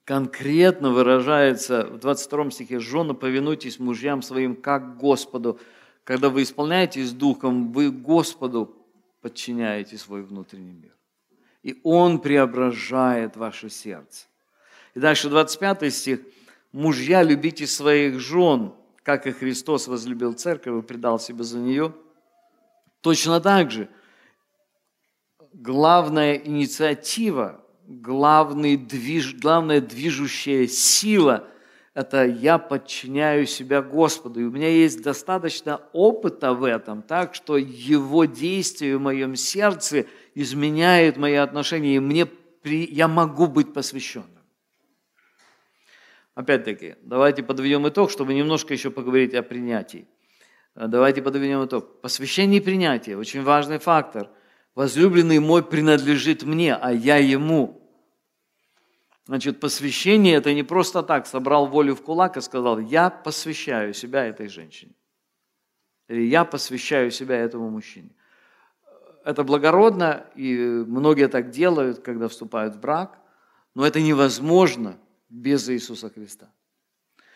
конкретно выражается в 22 стихе «Жены, повинуйтесь мужьям своим, как Господу». Когда вы исполняетесь Духом, вы Господу подчиняете свой внутренний мир. И Он преображает ваше сердце. И дальше 25 стих – мужья, любите своих жен, как и Христос возлюбил церковь и предал себя за нее. Точно так же главная инициатива, главный движ, главная движущая сила – это я подчиняю себя Господу. И у меня есть достаточно опыта в этом, так что Его действие в моем сердце изменяет мои отношения, и мне при, я могу быть посвященным. Опять-таки, давайте подведем итог, чтобы немножко еще поговорить о принятии. Э, давайте подведем итог. Посвящение и принятие – очень важный фактор. Возлюбленный мой принадлежит мне, а я ему. Значит, посвящение – это не просто так, собрал волю в кулак и сказал, я посвящаю себя этой женщине. Или я посвящаю себя этому мужчине. Это благородно, и многие так делают, когда вступают в брак, но это невозможно – без Иисуса Христа.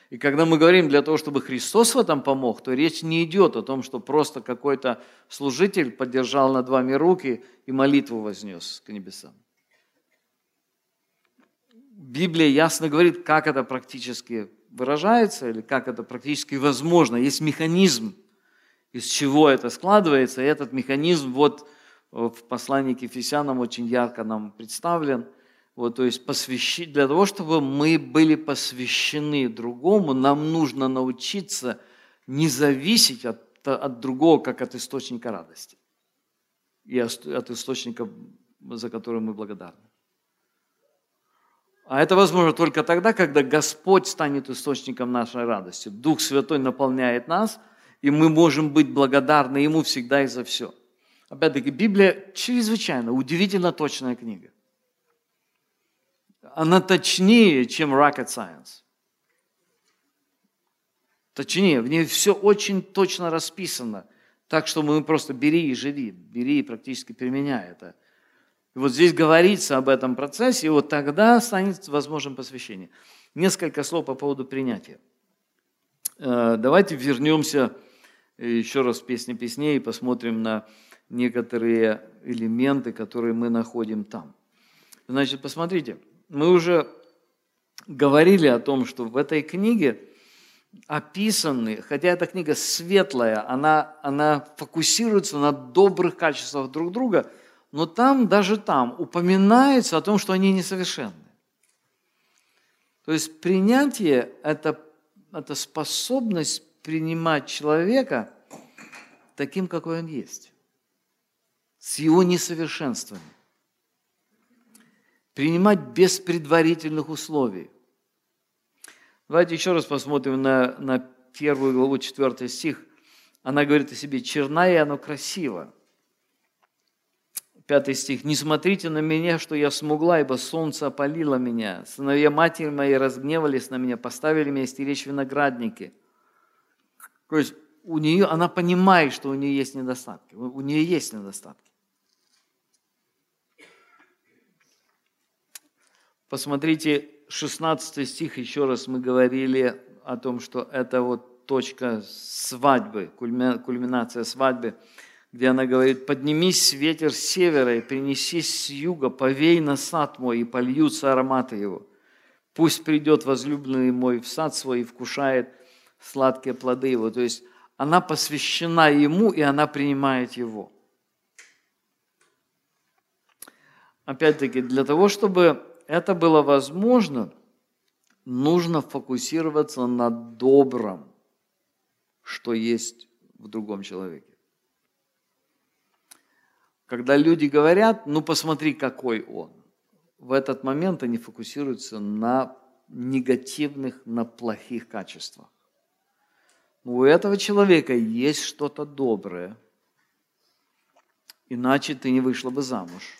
И когда мы говорим для того, чтобы Христос в этом помог, то речь не идет о том, что просто какой-то служитель поддержал над вами руки и молитву вознес к небесам. Библия ясно говорит, как это практически выражается или как это практически возможно. Есть механизм, из чего это складывается, и этот механизм вот в послании к Ефесянам очень ярко нам представлен – вот, то есть посвящить, для того, чтобы мы были посвящены другому, нам нужно научиться не зависеть от, от другого, как от источника радости и от источника, за который мы благодарны. А это возможно только тогда, когда Господь станет источником нашей радости. Дух Святой наполняет нас, и мы можем быть благодарны Ему всегда и за все. Опять-таки, Библия чрезвычайно удивительно точная книга она точнее, чем rocket science. Точнее, в ней все очень точно расписано. Так что мы просто бери и живи, бери и практически применяй это. И вот здесь говорится об этом процессе, и вот тогда станет возможным посвящение. Несколько слов по поводу принятия. Э, давайте вернемся еще раз в «Песне песней» и посмотрим на некоторые элементы, которые мы находим там. Значит, посмотрите – мы уже говорили о том, что в этой книге описаны, хотя эта книга светлая, она, она фокусируется на добрых качествах друг друга, но там, даже там, упоминается о том, что они несовершенны. То есть принятие это, – это способность принимать человека таким, какой он есть, с его несовершенствами принимать без предварительных условий. Давайте еще раз посмотрим на, на первую главу, четвертый стих. Она говорит о себе, черная и оно красиво. Пятый стих. «Не смотрите на меня, что я смугла, ибо солнце опалило меня. Сыновья матери мои разгневались на меня, поставили меня стеречь виноградники». То есть у нее, она понимает, что у нее есть недостатки. У нее есть недостатки. Посмотрите, 16 стих, еще раз мы говорили о том, что это вот точка свадьбы, кульминация свадьбы, где она говорит, «Поднимись ветер с севера и принесись с юга, повей на сад мой, и польются ароматы его. Пусть придет возлюбленный мой в сад свой и вкушает сладкие плоды его». То есть она посвящена ему, и она принимает его. Опять-таки, для того, чтобы это было возможно, нужно фокусироваться на добром, что есть в другом человеке. Когда люди говорят, ну посмотри, какой он, в этот момент они фокусируются на негативных, на плохих качествах. У этого человека есть что-то доброе, иначе ты не вышла бы замуж,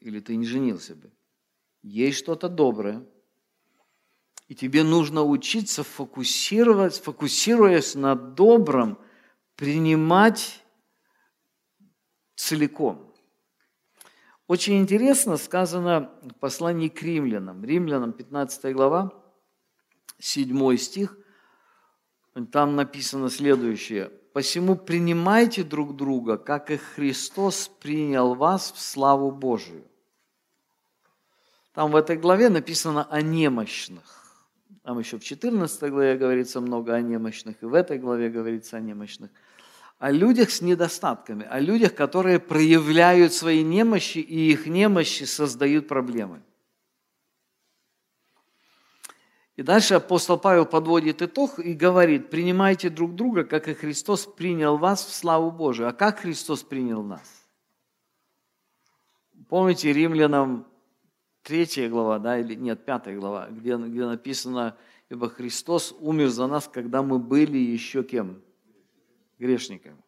или ты не женился бы. Есть что-то доброе, и тебе нужно учиться фокусировать, фокусируясь на добром, принимать целиком. Очень интересно сказано в послании к римлянам. Римлянам 15 глава, 7 стих. Там написано следующее. «Посему принимайте друг друга, как и Христос принял вас в славу Божию». Там в этой главе написано о немощных. Там еще в 14 главе говорится много о немощных, и в этой главе говорится о немощных – о людях с недостатками, о людях, которые проявляют свои немощи, и их немощи создают проблемы. И дальше апостол Павел подводит итог и говорит, принимайте друг друга, как и Христос принял вас в славу Божию. А как Христос принял нас? Помните римлянам 3 глава, да, или нет, 5 глава, где, где написано, ибо Христос умер за нас, когда мы были еще кем? грешниками.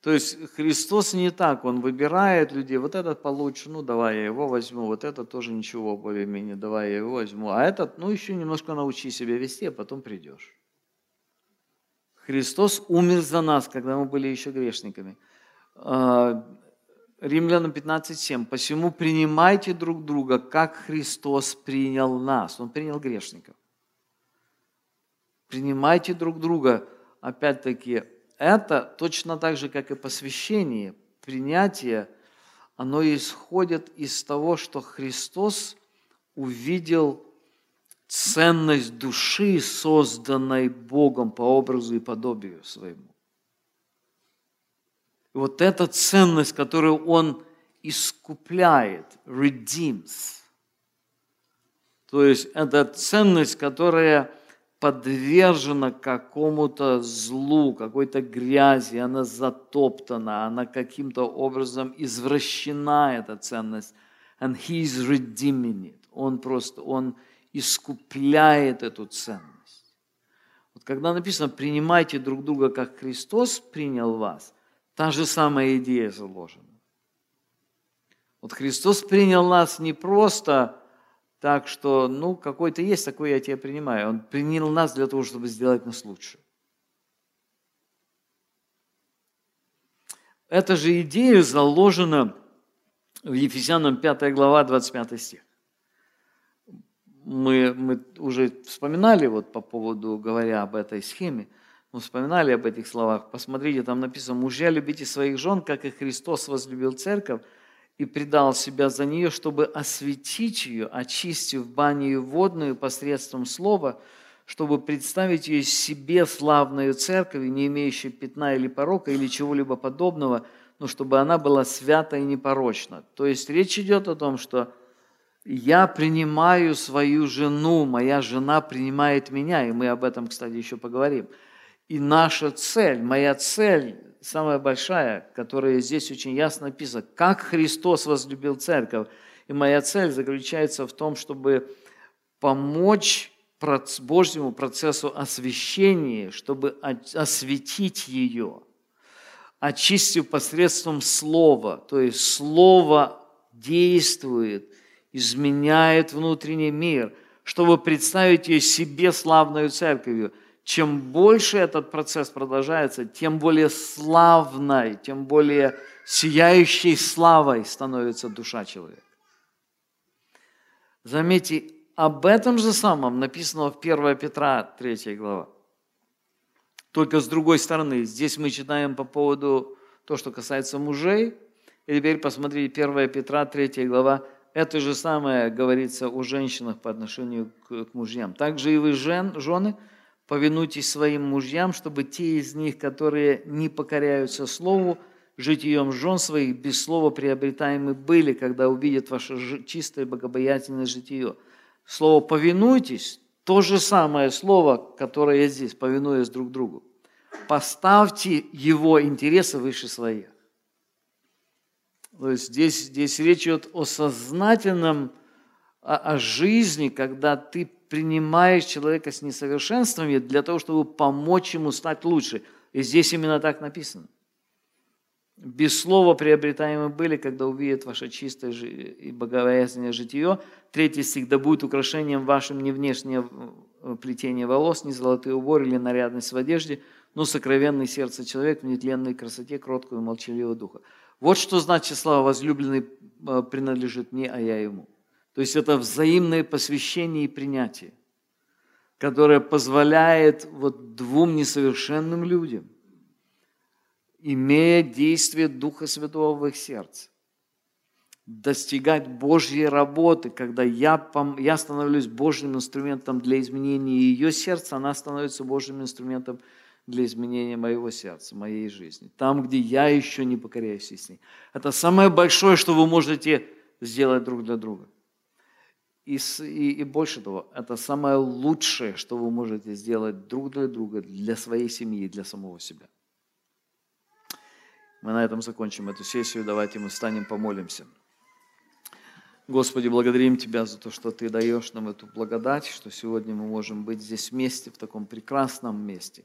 То есть Христос не так, Он выбирает людей, вот этот получше, ну давай я его возьму, вот этот тоже ничего более-менее, давай я его возьму, а этот, ну еще немножко научи себя вести, а потом придешь. Христос умер за нас, когда мы были еще грешниками. Римлянам 15.7. «Посему принимайте друг друга, как Христос принял нас». Он принял грешников. Принимайте друг друга опять-таки, это точно так же, как и посвящение, принятие, оно исходит из того, что Христос увидел ценность души, созданной Богом по образу и подобию своему. Вот эта ценность, которую Он искупляет, redeems, то есть это ценность, которая – подвержена какому-то злу, какой-то грязи, она затоптана, она каким-то образом извращена, эта ценность. And he is redeeming it. Он просто, он искупляет эту ценность. Вот когда написано «принимайте друг друга, как Христос принял вас», та же самая идея заложена. Вот Христос принял нас не просто так что, ну, какой-то есть, такой я тебя принимаю. Он принял нас для того, чтобы сделать нас лучше. Эта же идея заложена в Ефесянам 5 глава, 25 стих. Мы, мы уже вспоминали вот по поводу, говоря об этой схеме, мы вспоминали об этих словах. Посмотрите, там написано, мужья, любите своих жен, как и Христос возлюбил церковь и предал себя за нее, чтобы осветить ее, очистив баню водную посредством слова, чтобы представить ее себе славную церковь, не имеющей пятна или порока, или чего-либо подобного, но чтобы она была свята и непорочна. То есть речь идет о том, что я принимаю свою жену, моя жена принимает меня, и мы об этом, кстати, еще поговорим. И наша цель, моя цель самая большая, которая здесь очень ясно написана, как Христос возлюбил церковь. И моя цель заключается в том, чтобы помочь Божьему процессу освящения, чтобы осветить ее, очистив посредством Слова. То есть Слово действует, изменяет внутренний мир, чтобы представить ее себе славную церковью – чем больше этот процесс продолжается, тем более славной, тем более сияющей славой становится душа человека. Заметьте, об этом же самом написано в 1 Петра 3 глава. Только с другой стороны, здесь мы читаем по поводу то, что касается мужей. И теперь посмотрите 1 Петра 3 глава. Это же самое говорится о женщинах по отношению к мужьям. Также и вы, жен, жены, повинуйтесь своим мужьям, чтобы те из них, которые не покоряются слову, житием жен своих без слова приобретаемы были, когда увидят ваше чистое богобоятельное житие. Слово «повинуйтесь» – то же самое слово, которое здесь, повинуясь друг другу. Поставьте его интересы выше своих. То есть здесь, здесь речь идет о сознательном, о, о жизни, когда ты принимаешь человека с несовершенствами для того, чтобы помочь ему стать лучше. И здесь именно так написано. Без слова приобретаемы были, когда увидят ваше чистое и богобоязненное житие. Третий стих, да будет украшением вашим не внешнее э, плетение волос, не золотые уборы или нарядность в одежде, но сокровенный сердце человек в нетленной красоте, кроткого и молчаливого духа. Вот что значит слава возлюбленный э, принадлежит мне, а я ему. То есть это взаимное посвящение и принятие, которое позволяет вот двум несовершенным людям, имея действие Духа Святого в их сердце, достигать Божьей работы, когда я, я становлюсь Божьим инструментом для изменения ее сердца, она становится Божьим инструментом для изменения моего сердца, моей жизни. Там, где я еще не покоряюсь истине. Это самое большое, что вы можете сделать друг для друга. И, и, и больше того, это самое лучшее, что вы можете сделать друг для друга, для своей семьи, для самого себя. Мы на этом закончим эту сессию. Давайте мы встанем, помолимся. Господи, благодарим Тебя за то, что Ты даешь нам эту благодать, что сегодня мы можем быть здесь вместе, в таком прекрасном месте,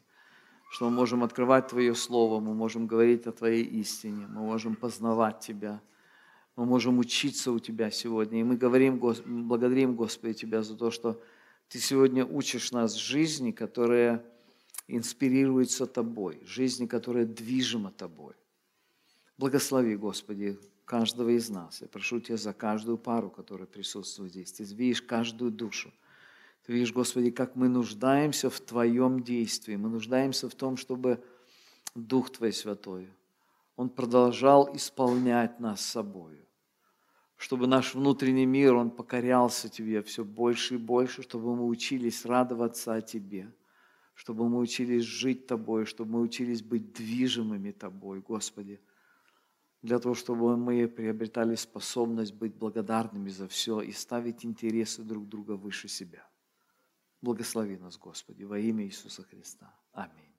что мы можем открывать Твое Слово, мы можем говорить о Твоей истине, мы можем познавать Тебя – мы можем учиться у Тебя сегодня. И мы говорим, благодарим, Господи, Тебя за то, что Ты сегодня учишь нас жизни, которая инспирируется Тобой, жизни, которая движима Тобой. Благослови, Господи, каждого из нас. Я прошу Тебя за каждую пару, которая присутствует здесь. Ты видишь каждую душу. Ты видишь, Господи, как мы нуждаемся в Твоем действии. Мы нуждаемся в том, чтобы Дух Твой Святой – он продолжал исполнять нас собою. Чтобы наш внутренний мир, он покорялся Тебе все больше и больше, чтобы мы учились радоваться о Тебе, чтобы мы учились жить Тобой, чтобы мы учились быть движимыми Тобой, Господи, для того, чтобы мы приобретали способность быть благодарными за все и ставить интересы друг друга выше себя. Благослови нас, Господи, во имя Иисуса Христа. Аминь.